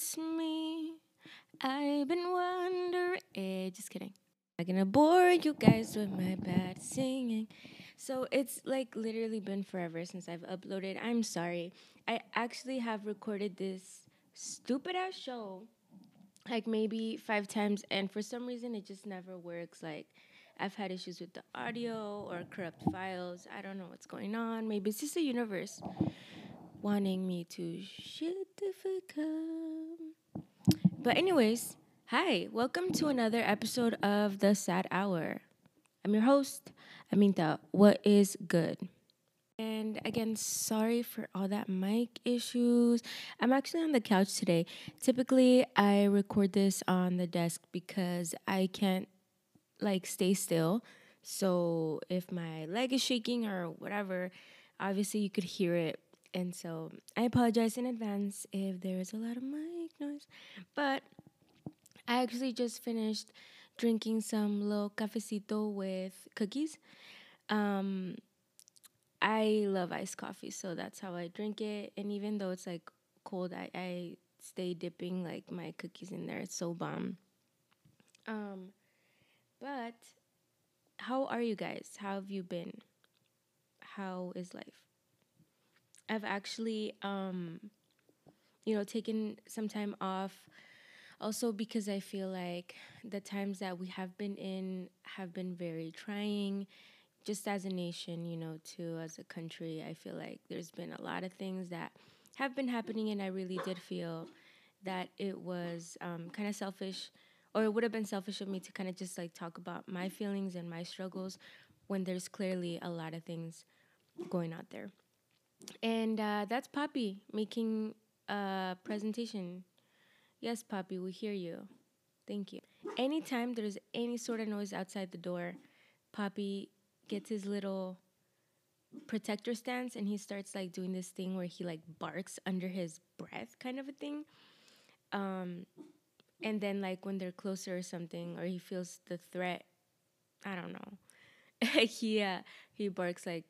it's me. I've been wondering. Just kidding. I'm gonna bore you guys with my bad singing. So it's like literally been forever since I've uploaded. I'm sorry. I actually have recorded this stupid ass show like maybe five times, and for some reason it just never works. Like I've had issues with the audio or corrupt files. I don't know what's going on. Maybe it's just the universe wanting me to shit the fuck up. But anyways, hi, welcome to another episode of the Sad Hour. I'm your host, Aminta. What is good? And again, sorry for all that mic issues. I'm actually on the couch today. Typically, I record this on the desk because I can't like stay still. So if my leg is shaking or whatever, obviously you could hear it. And so I apologize in advance if there is a lot of mic noise. But I actually just finished drinking some little cafecito with cookies. Um, I love iced coffee, so that's how I drink it. And even though it's like cold, I, I stay dipping like my cookies in there. It's so bomb. Um, but how are you guys? How have you been? How is life? I've actually, um, you know, taken some time off. Also, because I feel like the times that we have been in have been very trying just as a nation, you know, too, as a country, I feel like there's been a lot of things that have been happening, and I really did feel that it was um, kind of selfish, or it would have been selfish of me to kind of just like talk about my feelings and my struggles when there's clearly a lot of things going out there. And uh, that's Poppy making a presentation. Yes, Poppy, we hear you. Thank you. Anytime there's any sort of noise outside the door, Poppy gets his little protector stance and he starts like doing this thing where he like barks under his breath kind of a thing um and then like when they're closer or something or he feels the threat i don't know he uh, he barks like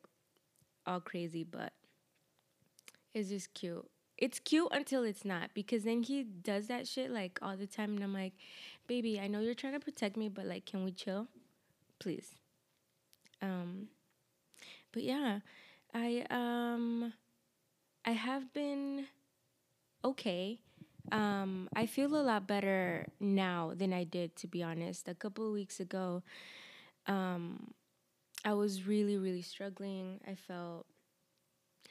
all crazy but it's just cute it's cute until it's not because then he does that shit like all the time and i'm like baby i know you're trying to protect me but like can we chill please um, but yeah, I um, I have been okay. Um, I feel a lot better now than I did, to be honest. A couple of weeks ago, um, I was really, really struggling. I felt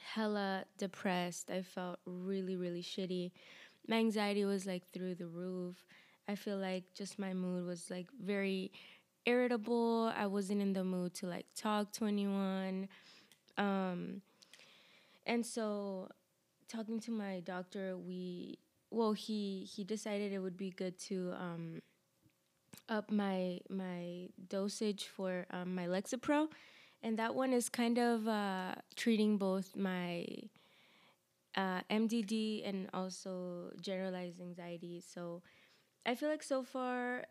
hella depressed. I felt really, really shitty. My anxiety was like through the roof. I feel like just my mood was like very irritable. I wasn't in the mood to like talk to anyone. Um, and so talking to my doctor, we well he he decided it would be good to um, up my my dosage for um, my Lexapro, and that one is kind of uh, treating both my uh, MDD and also generalized anxiety. So I feel like so far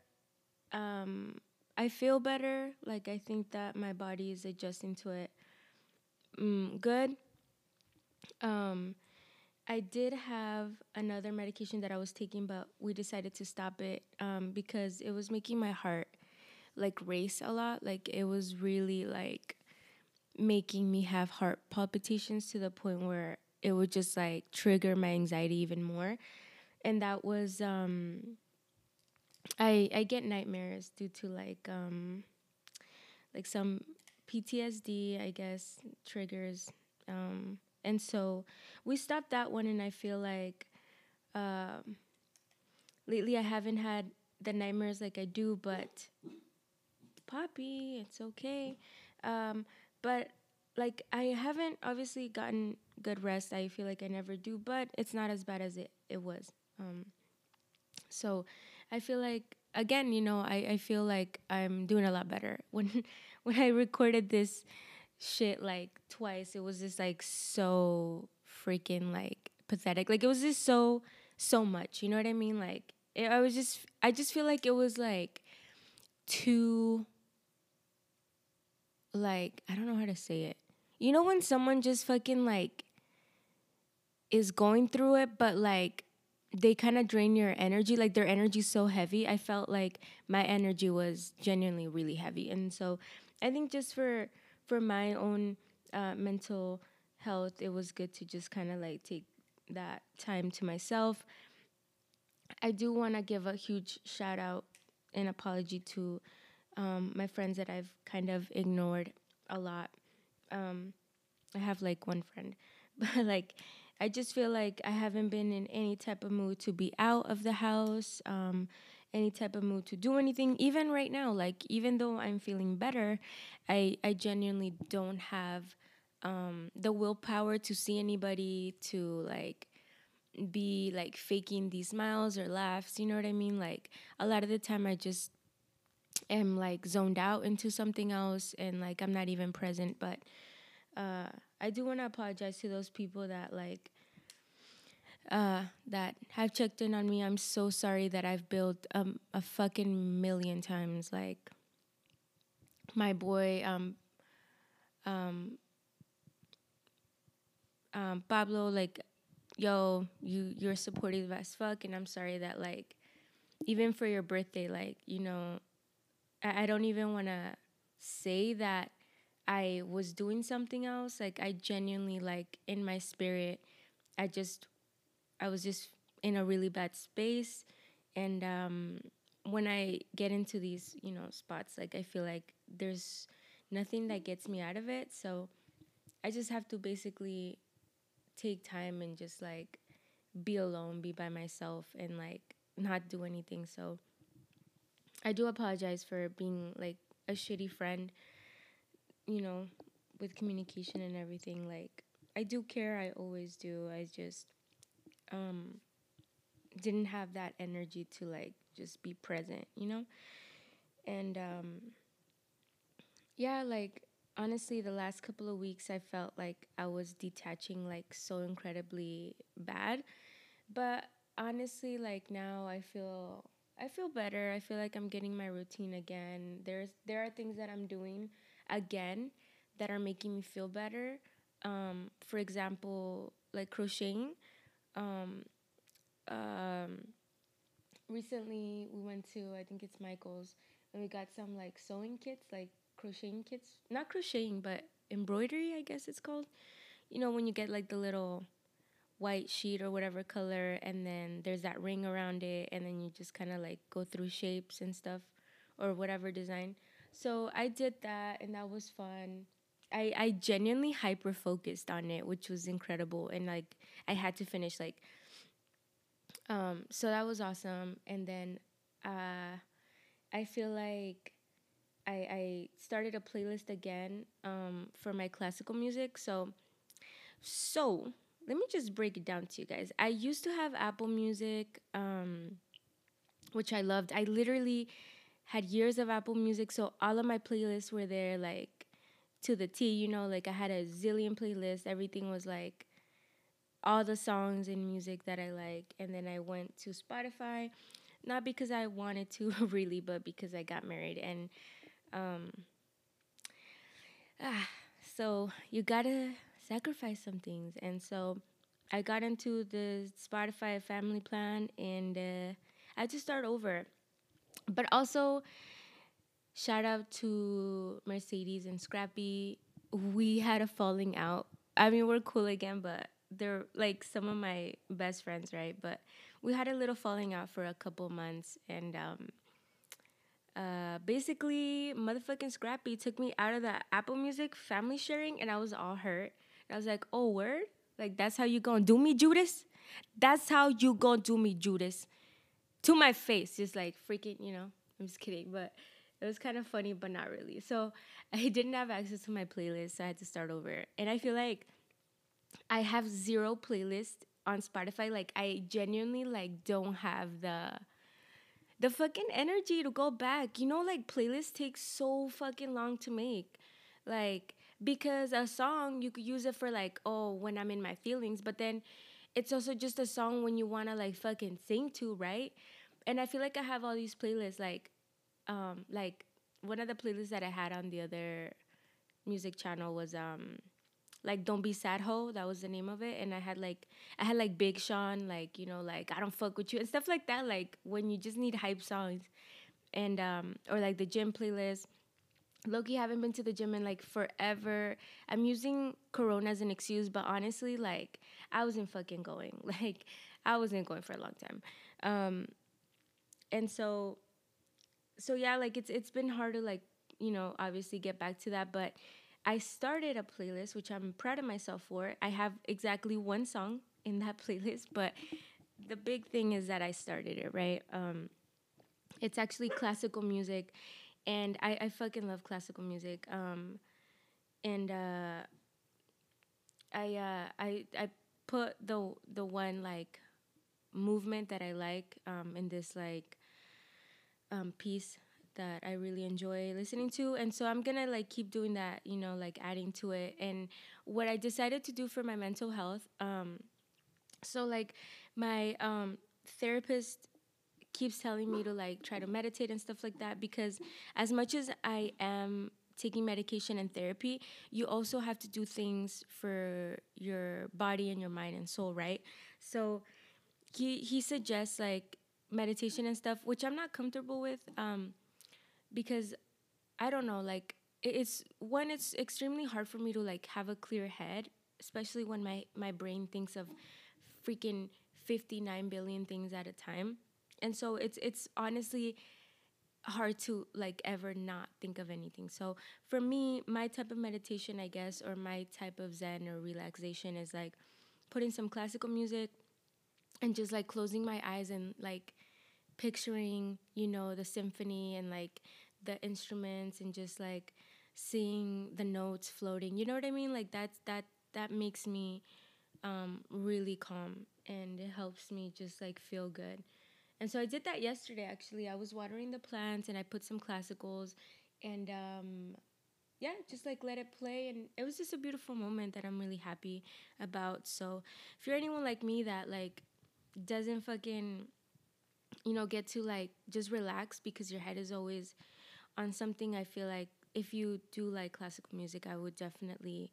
um, I feel better. Like I think that my body is adjusting to it. Mm, good. Um, I did have another medication that I was taking, but we decided to stop it um, because it was making my heart like race a lot. Like it was really like making me have heart palpitations to the point where it would just like trigger my anxiety even more. And that was um I I get nightmares due to like um like some PTSD, I guess, triggers. Um and so we stopped that one and I feel like um lately I haven't had the nightmares like I do, but Poppy, it's okay. Um but like I haven't obviously gotten good rest. I feel like I never do, but it's not as bad as it, it was. Um so I feel like again, you know, I, I feel like I'm doing a lot better. When when I recorded this shit like twice, it was just like so freaking like pathetic. Like it was just so so much. You know what I mean? Like it, I was just I just feel like it was like too like I don't know how to say it. You know when someone just fucking like is going through it but like they kind of drain your energy like their energy is so heavy? I felt like my energy was genuinely really heavy. And so i think just for for my own uh, mental health it was good to just kind of like take that time to myself. I do want to give a huge shout out and apology to um, my friends that i've kind of ignored a lot um, i have like one friend but like I just feel like I haven't been in any type of mood to be out of the house, um, any type of mood to do anything. Even right now, like even though I'm feeling better, I I genuinely don't have um, the willpower to see anybody to like be like faking these smiles or laughs. You know what I mean? Like a lot of the time, I just am like zoned out into something else, and like I'm not even present, but. Uh, I do want to apologize to those people that like uh, that have checked in on me. I'm so sorry that I've built um, a fucking million times. Like my boy, um, um, um, Pablo, like, yo, you you're supportive as fuck, and I'm sorry that like, even for your birthday, like, you know, I, don't even want to say that I was doing something else. Like I genuinely like in my spirit, I just I was just in a really bad space and um when I get into these, you know, spots, like I feel like there's nothing that gets me out of it. So I just have to basically take time and just like be alone, be by myself and like not do anything. So I do apologize for being like a shitty friend you know, with communication and everything, like I do care, I always do. I just um didn't have that energy to like just be present, you know? And um yeah, like honestly the last couple of weeks I felt like I was detaching like so incredibly bad. But honestly like now I feel I feel better. I feel like I'm getting my routine again. There's there are things that I'm doing again that are making me feel better. Um, for example, like crocheting. Um, um, recently, we went to I think it's Michael's, and we got some like sewing kits, like crocheting kits. Not crocheting, but embroidery, I guess it's called. You know when you get like the little white sheet or whatever color, and then there's that ring around it, and then you just kind of like go through shapes and stuff, or whatever design. So I did that and that was fun. I, I genuinely hyper focused on it, which was incredible. And like I had to finish like um so that was awesome. And then uh I feel like I I started a playlist again um for my classical music. So so let me just break it down to you guys. I used to have Apple Music, um, which I loved. I literally had years of Apple Music, so all of my playlists were there, like to the T. You know, like I had a zillion playlists. Everything was like all the songs and music that I like. And then I went to Spotify, not because I wanted to really, but because I got married. And um, ah, so you gotta sacrifice some things. And so I got into the Spotify family plan, and uh, I had to start over but also, shout out to Mercedes and Scrappy. We had a falling out. I mean, we're cool again, but they're like some of my best friends, right? But we had a little falling out for a couple months, and um, uh, basically, motherfucking Scrappy took me out of the Apple Music family sharing, and I was all hurt. I was like, "Oh, word! Like that's how you gonna do me, Judas? That's how you gonna do me, Judas?" to my face, just like freaking, you know. I'm just kidding, but it was kind of funny, but not really. So I didn't have access to my playlist, so I had to start over. And I feel like I have zero playlist on Spotify. Like I genuinely like don't have the the fucking energy to go back. You know, like playlists take so fucking long to make. Like because a song you could use it for like oh when I'm in my feelings, but then it's also just a song when you wanna like fucking sing to, right? And I feel like I have all these playlists, like, um, like one of the playlists that I had on the other music channel was um, like Don't Be Sad Ho, that was the name of it. And I had like I had like Big Sean, like, you know, like I don't fuck with you and stuff like that. Like when you just need hype songs. And um or like the gym playlist. Loki I haven't been to the gym in like forever. I'm using Corona as an excuse, but honestly, like I wasn't fucking going. Like I wasn't going for a long time. Um and so so yeah, like it's it's been hard to like, you know, obviously get back to that, but I started a playlist which I'm proud of myself for. I have exactly one song in that playlist, but the big thing is that I started it, right? Um it's actually classical music and I, I fucking love classical music. Um and uh I uh I I put the the one like movement that I like um in this like um, piece that I really enjoy listening to. And so I'm gonna like keep doing that, you know, like adding to it. And what I decided to do for my mental health, um, so like my um, therapist keeps telling me to like try to meditate and stuff like that because as much as I am taking medication and therapy, you also have to do things for your body and your mind and soul, right? So he he suggests like meditation and stuff, which I'm not comfortable with um, because I don't know, like it's one, it's extremely hard for me to like have a clear head, especially when my my brain thinks of freaking 59 billion things at a time. And so it's it's honestly hard to like ever not think of anything. So for me, my type of meditation, I guess, or my type of zen or relaxation is like putting some classical music and just like closing my eyes and like picturing, you know, the symphony and like the instruments and just like seeing the notes floating. You know what I mean? Like that's that that makes me um, really calm and it helps me just like feel good. And so I did that yesterday actually. I was watering the plants and I put some classicals and um, yeah, just like let it play. And it was just a beautiful moment that I'm really happy about. So if you're anyone like me that like doesn't fucking you know, get to like just relax because your head is always on something. I feel like if you do like classical music, I would definitely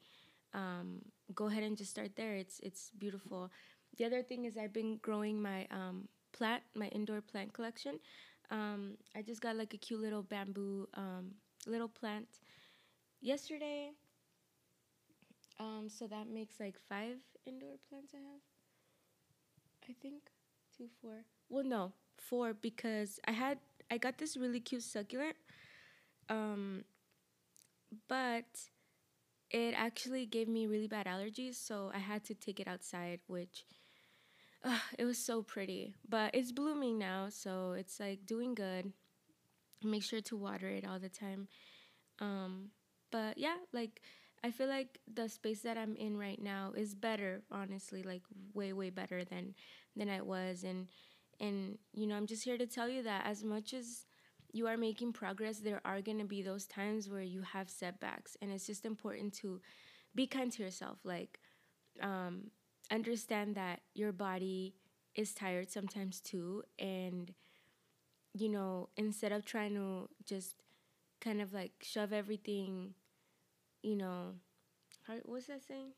um, go ahead and just start there. It's it's beautiful. The other thing is I've been growing my um, plant, my indoor plant collection. Um, I just got like a cute little bamboo um, little plant yesterday. Um, so that makes like five indoor plants I have. I think two, four. Well, no, four because I had I got this really cute succulent, um, but it actually gave me really bad allergies, so I had to take it outside, which uh, it was so pretty. But it's blooming now, so it's like doing good. Make sure to water it all the time. Um, but yeah, like I feel like the space that I'm in right now is better, honestly, like way way better than than I was and and, you know, I'm just here to tell you that as much as you are making progress, there are going to be those times where you have setbacks. And it's just important to be kind to yourself. Like, um, understand that your body is tired sometimes too. And, you know, instead of trying to just kind of like shove everything, you know, how, what's that saying?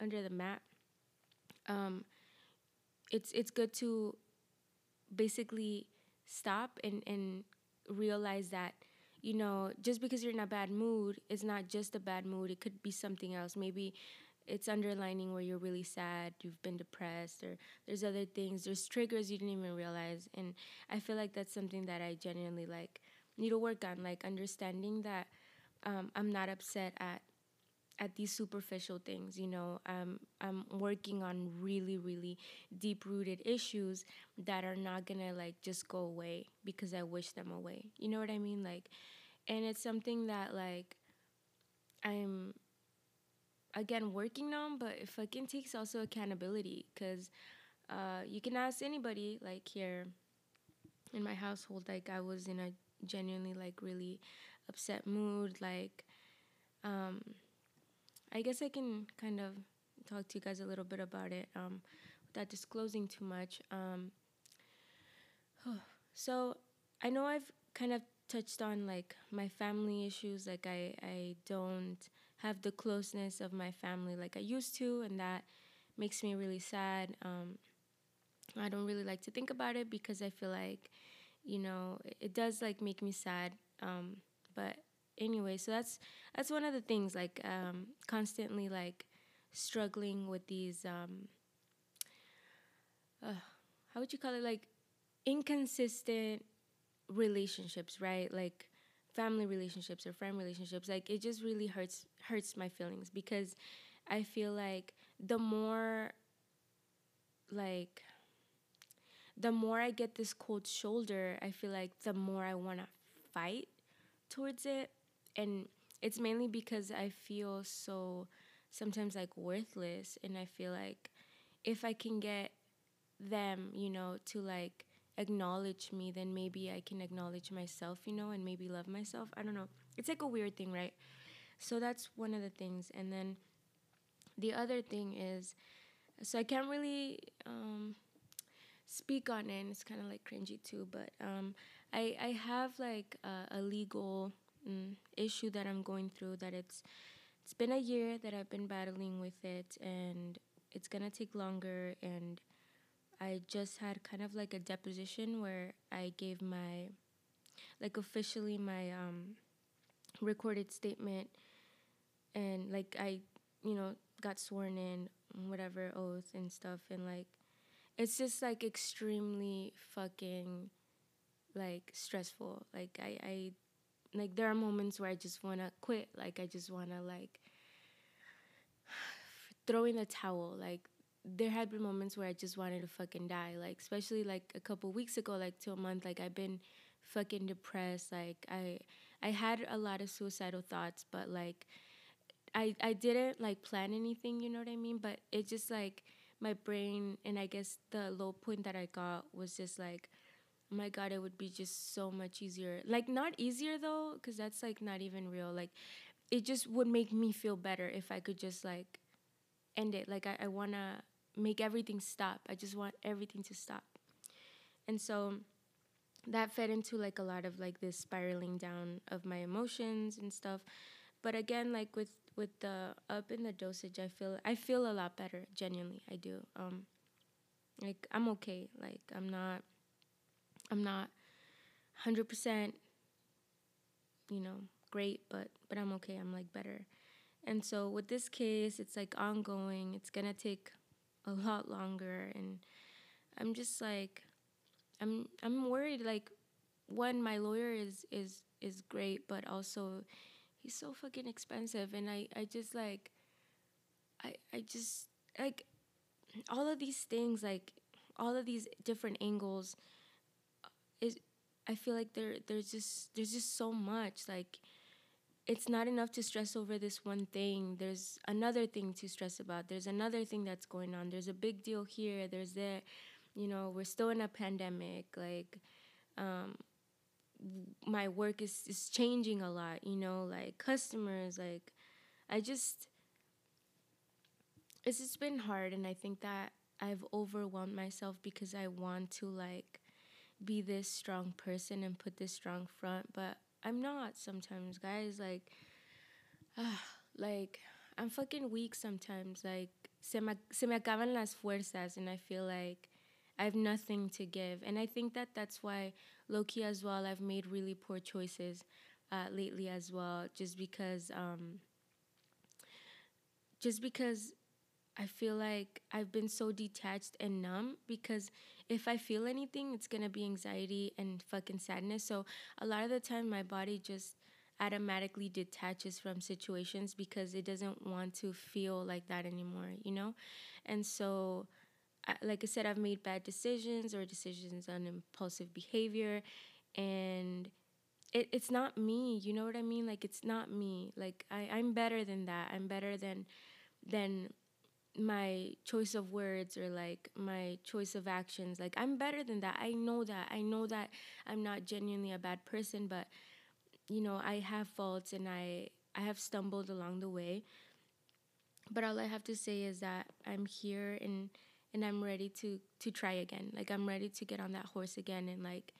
Under the mat. Um, it's it's good to basically stop and, and realize that you know just because you're in a bad mood it's not just a bad mood it could be something else maybe it's underlining where you're really sad you've been depressed or there's other things there's triggers you didn't even realize. And i feel like that's something that i genuinely like need to work on like understanding that um, i'm not upset at at these superficial things you know? Um, i'm working on really really deep rooted issues that are not gonna like just go away because i wish them away. You know what i mean? Like and it's something that like i'm again working on but it fucking takes also accountability because uh, you can ask anybody like here in my household like i was in a genuinely like really upset mood like um I guess I can kind of talk to you guys a little bit about it um, without disclosing too much. Um, so I know I've kind of touched on like my family issues. Like I, I don't have the closeness of my family like I used to, and that makes me really sad. Um, I don't really like to think about it because I feel like, you know, it, does like make me sad. Um, but anyway, so that's that's one of the things like um, constantly like struggling with these. Um, uh, how would you call it? Like inconsistent relationships, right? Like family relationships or friend relationships. Like it just really hurts hurts my feelings because I feel like the more like the more I get this cold shoulder, I feel like the more I want to fight towards it. And it's mainly because I feel so sometimes like worthless. And I feel like if I can get them, you know, to like acknowledge me, then maybe I can acknowledge myself, you know, and maybe love myself. I don't know. It's like a weird thing, right? So that's one of the things. And then the other thing is, so I can't really um, speak on it. And it's kind of like cringy too, but um, I I have like a, a legal mm, issue that I'm going through. That it's it's been a year that I've been battling with it, and it's gonna take longer. And I just had kind of like a deposition where I gave my like officially my um, recorded statement, and like I you know got sworn in, whatever oath and stuff, and like it's just like extremely fucking like stressful. Like I, I like there are moments where I just wanna quit. Like I just wanna like throw in the towel. Like there had been moments where I just wanted to fucking die. Like especially like a couple weeks ago, like to a month, like I've been fucking depressed. Like I I had a lot of suicidal thoughts, but like I I didn't like plan anything, you know what I mean? But it just like my brain and I guess the low point that I got was just like oh my god it would be just so much easier like not easier though because that's like not even real like it just would make me feel better if i could just like end it like i, I want to make everything stop. I just want everything to stop. And so that fed into like a lot of like this spiraling down of my emotions and stuff. But again like with with the up in the dosage i feel i feel a lot better genuinely i do. Um like i'm okay. Like i'm not i'm not 100% you know great but but i'm okay. I'm like better. And so with this case it's like ongoing. It's gonna take a lot longer and i'm just like i'm i'm worried like one my lawyer is is is great but also he's so fucking expensive and I, I just like I I just like all of these things like all of these different angles uh, is I feel like there there's just there's just so much like it's not enough to stress over this one thing. There's another thing to stress about. There's another thing that's going on. There's a big deal here. There's there. You know, we're still in a pandemic. Like, um, my work is, is changing a lot, you know, like customers, like I just it's just been hard and I think that I've overwhelmed myself because I want to like be this strong person and put this strong front, but I'm not sometimes, guys. Like uh, like I'm fucking weak sometimes. Like se me, se me acaban las fuerzas and I feel like I have nothing to give. And I think that that's why low key as well, I've made really poor choices uh, lately as well, just because, um, just because I feel like I've been so detached and numb because if I feel anything, it's gonna be anxiety and fucking sadness. So a lot of the time, my body just automatically detaches from situations because it doesn't want to feel like that anymore, you know? And so like I said, I've made bad decisions or decisions on impulsive behavior, and it, it's not me. You know what I mean? Like it's not me. Like I, I'm better than that. I'm better than than my choice of words or like my choice of actions. Like I'm better than that. I know that. I know that I'm not genuinely a bad person, but you know, I have faults and I I have stumbled along the way. But all I have to say is that I'm here and and I'm ready to to try again. Like I'm ready to get on that horse again and like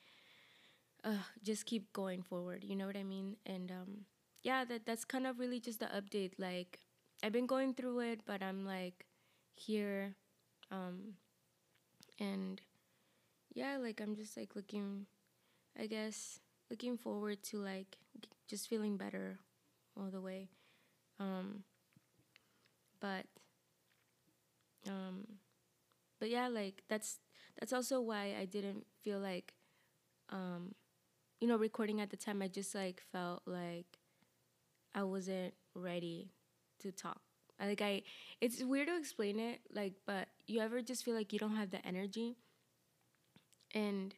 uh just keep going forward. You know what I mean? And um yeah, that that's kind of really just the update. Like I've been going through it, but I'm like here, um, and yeah, like I'm just like looking, I guess, looking forward to like just feeling better all the way. Um, but um, but yeah, like that's that's also why I didn't feel like um, you know, recording at the time. I just like felt like I wasn't ready to talk. Like I, it's weird to explain it. Like, but you ever just feel like you don't have the energy, and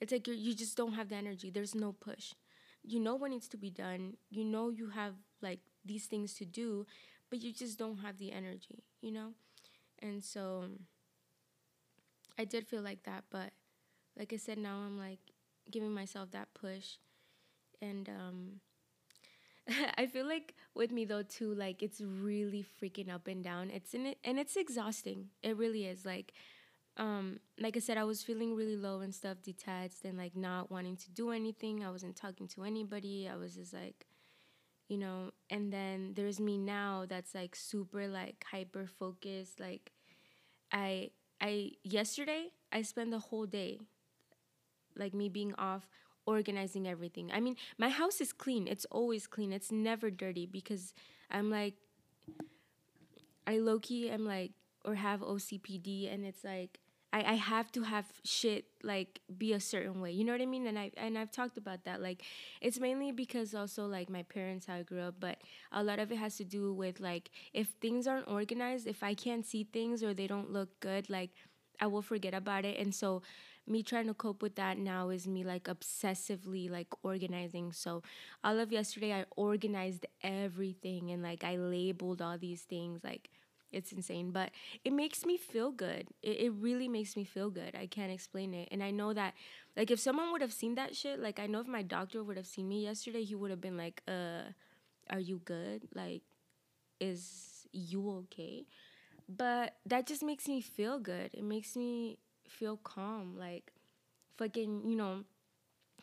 it's like you you just don't have the energy. There's no push. You know what needs to be done. You know you have like these things to do, but you just don't have the energy. You know, and so I did feel like that. But like I said, now I'm like giving myself that push, and um I feel like with me though too, like it's really freaking up and down. It's in it and it's exhausting. It really is. Like um like I said, I was feeling really low and stuff, detached and like not wanting to do anything. I wasn't talking to anybody. I was just like you know, and then there's me now that's like super like hyper focused. Like I I yesterday I spent the whole day like me being off organizing everything. I mean, my house is clean. It's always clean. It's never dirty because I'm like I low key am like or have OCPD and it's like I, I have to have shit like be a certain way. You know what I mean? And I and I've talked about that. Like it's mainly because also like my parents how I grew up, but a lot of it has to do with like if things aren't organized, if I can't see things or they don't look good, like I will forget about it. And so me trying to cope with that now is me like obsessively like organizing. So all of yesterday I organized everything and like I labeled all these things like it's insane but it makes me feel good. It, it really makes me feel good. I can't explain it. And i know that like if someone would have seen that shit like i know if my doctor would have seen me yesterday he would have been like uh are you good? Like is you okay? But that just makes me feel good. It makes me feel calm, like fucking, you know,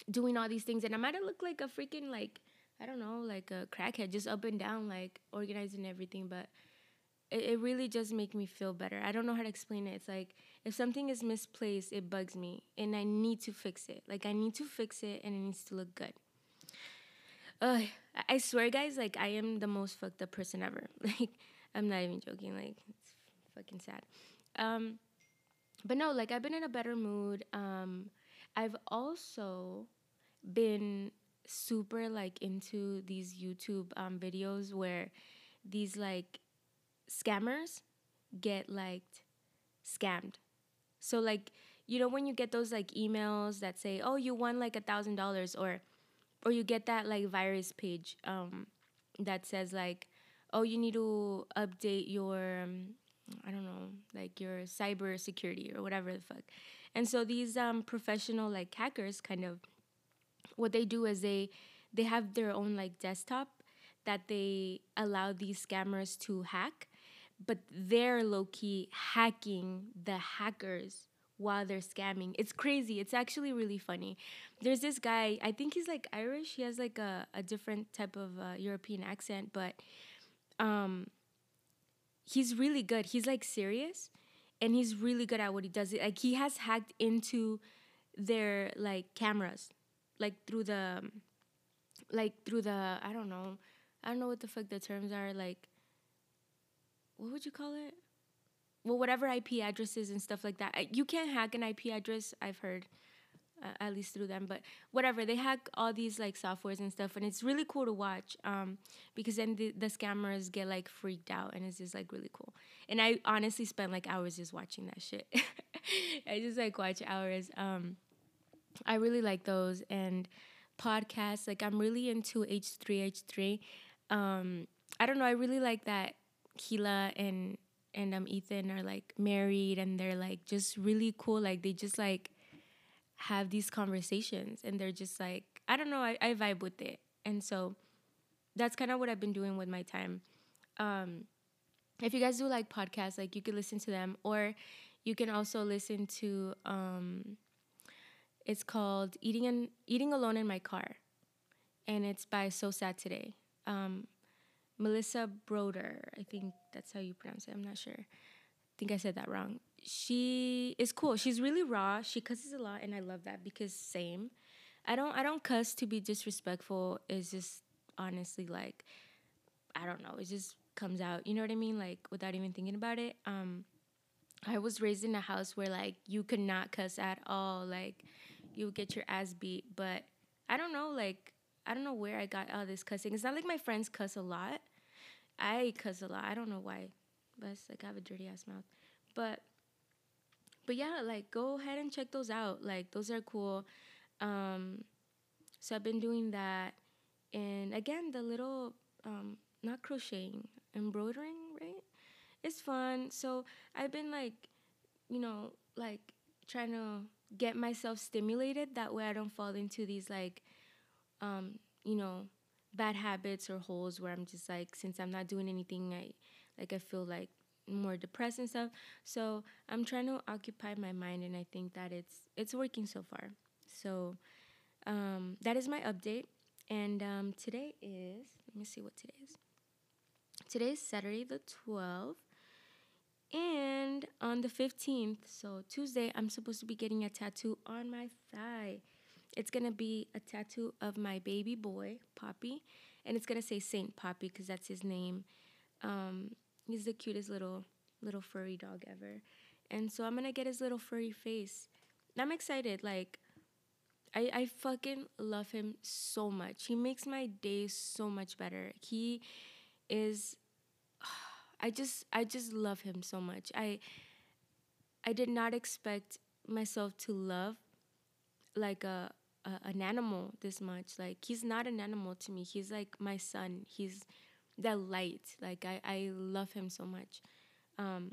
doing all these things. And I might have looked like a freaking like I don't know, like a crackhead, just up and down, like organizing everything. But it, it really just make me feel better. I don't know how to explain it. It's like if something is misplaced, it bugs me, and I need to fix it. Like I need to fix it, and it needs to look good. Uh, I swear, guys, like I am the most fucked up person ever. Like I'm not even joking. Like it's fucking sad. Um, but no, like I've been in a better mood. Um, I've also been super like into these YouTube um, videos where these like scammers get like scammed. So like you know when you get those like emails that say oh you won like a thousand dollars or or you get that like virus page um, that says like oh you need to update your um, I don't know, like your cyber security or whatever the fuck. And so these um, professional like hackers kind of what they do is they they have their own like desktop that they allow these scammers to hack, but they're low key hacking the hackers while they're scamming. It's crazy. It's actually really funny. There's this guy, I think he's like Irish. He has like a, a different type of uh, European accent, but um, he's really good. He's like serious and he's really good at what he does. Like he has hacked into their like cameras like through the um, like through the I don't know. I don't know what the fuck the terms are like what would you call it? Well, whatever IP addresses and stuff like that. You can't hack an IP address, I've heard uh, at least through them. But whatever, they hack all these like softwares and stuff, and it's really cool to watch um, because then the, the scammers get like freaked out, and it's just like really cool. And I honestly spent like hours just watching that shit. I just like watch hours. Um, I really like those and podcasts. Like I'm really into H three H three. Um, I don't know. I really like that Hila and and um Ethan are like married and they're like just really cool. Like they just like have these conversations and they're just like i don't know i, I vibe with it and so that's kind of what i've been doing with my time um, if you guys do like podcasts like you can listen to them or you can also listen to um, it's called eating and eating alone in my car and it's by so sad today um, Melissa Broder. I think that's how you pronounce it. I'm not sure. I think I said that wrong. She is cool. She's really raw. She cusses a lot, and I love that because same. I don't I don't cuss to be disrespectful. It's just honestly like I don't know. It just comes out. You know what I mean? Like without even thinking about it. Um, I was raised in a house where like you could not cuss at all. Like you would get your ass beat. But I don't know. Like I don't know where I got all this cussing. It's not like my friends cuss a lot. I cuss a lot. I don't know why, like I have a dirty ass mouth. But but yeah, like go ahead and check those out. Like those are cool. Um, so I've been doing that, and again, the little um, not crocheting, embroidering, right? It's fun. So I've been like, you know, like trying to get myself stimulated. That way, I don't fall into these like, um, you know, bad habits or holes where I'm just like, since I'm not doing anything, I like I feel like more depressed and stuff. So I'm trying to occupy my mind, and I think that it's it's working so far. So um, that is my update. And um, today is let me see what today is. Today is Saturday the 12th. And on the 15th, so Tuesday, I'm supposed to be getting a tattoo on my thigh. It's gonna be a tattoo of my baby boy, Poppy, and it's gonna say Saint Poppy because that's his name. Um, he's the cutest little little furry dog ever, and so I'm gonna get his little furry face. I'm excited. Like, I I fucking love him so much. He makes my day so much better. He is. I just I just love him so much. I I did not expect myself to love like a a, an animal this much. Like he's not an animal to me. He's like my son. He's that light. Like I, I love him so much. Um,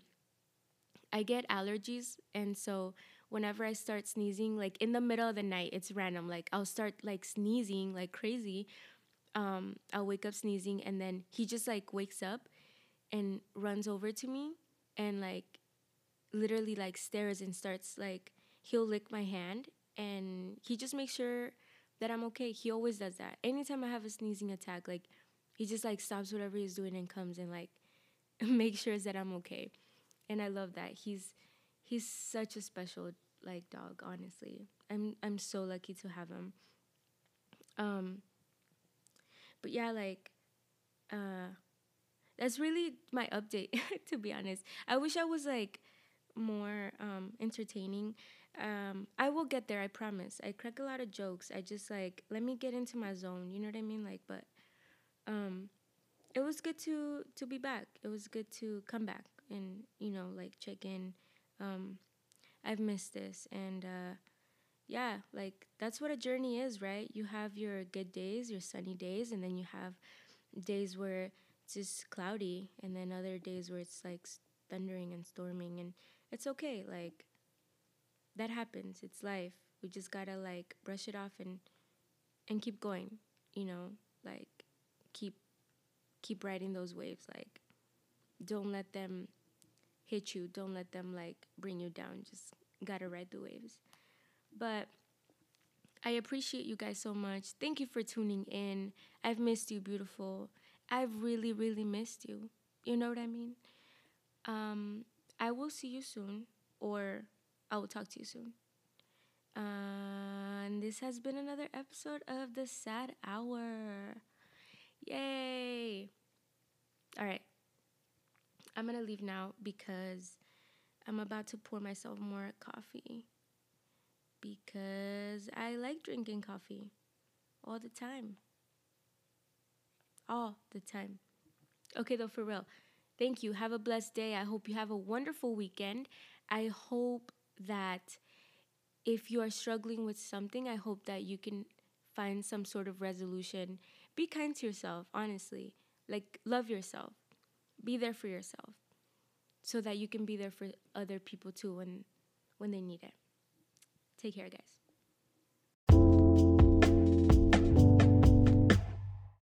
I get allergies, and so whenever I start sneezing, like in the middle of the night, it's random. Like I'll start like sneezing like crazy. Um, I'll wake up sneezing, and then he just like wakes up and runs over to me and like literally like stares and starts like he'll lick my hand and he just makes sure that I'm okay. He always does that. Anytime I have a sneezing attack, like he just like stops whatever he's doing and comes and like makes sure that I'm okay. And I love that. He's he's such a special like dog, honestly. I'm I'm so lucky to have him. Um but yeah, like uh that's really my update to be honest. I wish I was like more um entertaining um, I will get there. I promise. I crack a lot of jokes. I just like let me get into my zone. You know what I mean? Like, but um, it was good to to be back. It was good to come back and you know like check in. Um, I've missed this and uh, yeah, like that's what a journey is, right? You have your good days, your sunny days, and then you have days where it's just cloudy, and then other days where it's like thundering and storming, and it's okay. Like that happens. It's life. We just gotta like brush it off and and keep going. You know, like keep keep riding those waves. Like don't let them hit you. Don't let them like bring you down. Just gotta ride the waves. But I appreciate you guys so much. Thank you for tuning in. I've missed you, beautiful. I've really, really missed you. You know what I mean? Um, I will see you soon, or I will talk to you soon. Uh, and this has been another episode of the Sad Hour. Yay! All right. I'm going to leave now because I'm about to pour myself more coffee because I like drinking coffee all the time. All the time. Okay, though, for real. Thank you. Have a blessed day. I hope you have a wonderful weekend. I hope that if you are struggling with something, I hope that you can find some sort of resolution. Be kind to yourself, honestly. Like, love yourself. Be there for yourself so that you can be there for other people too when, when they need it. Take care, guys.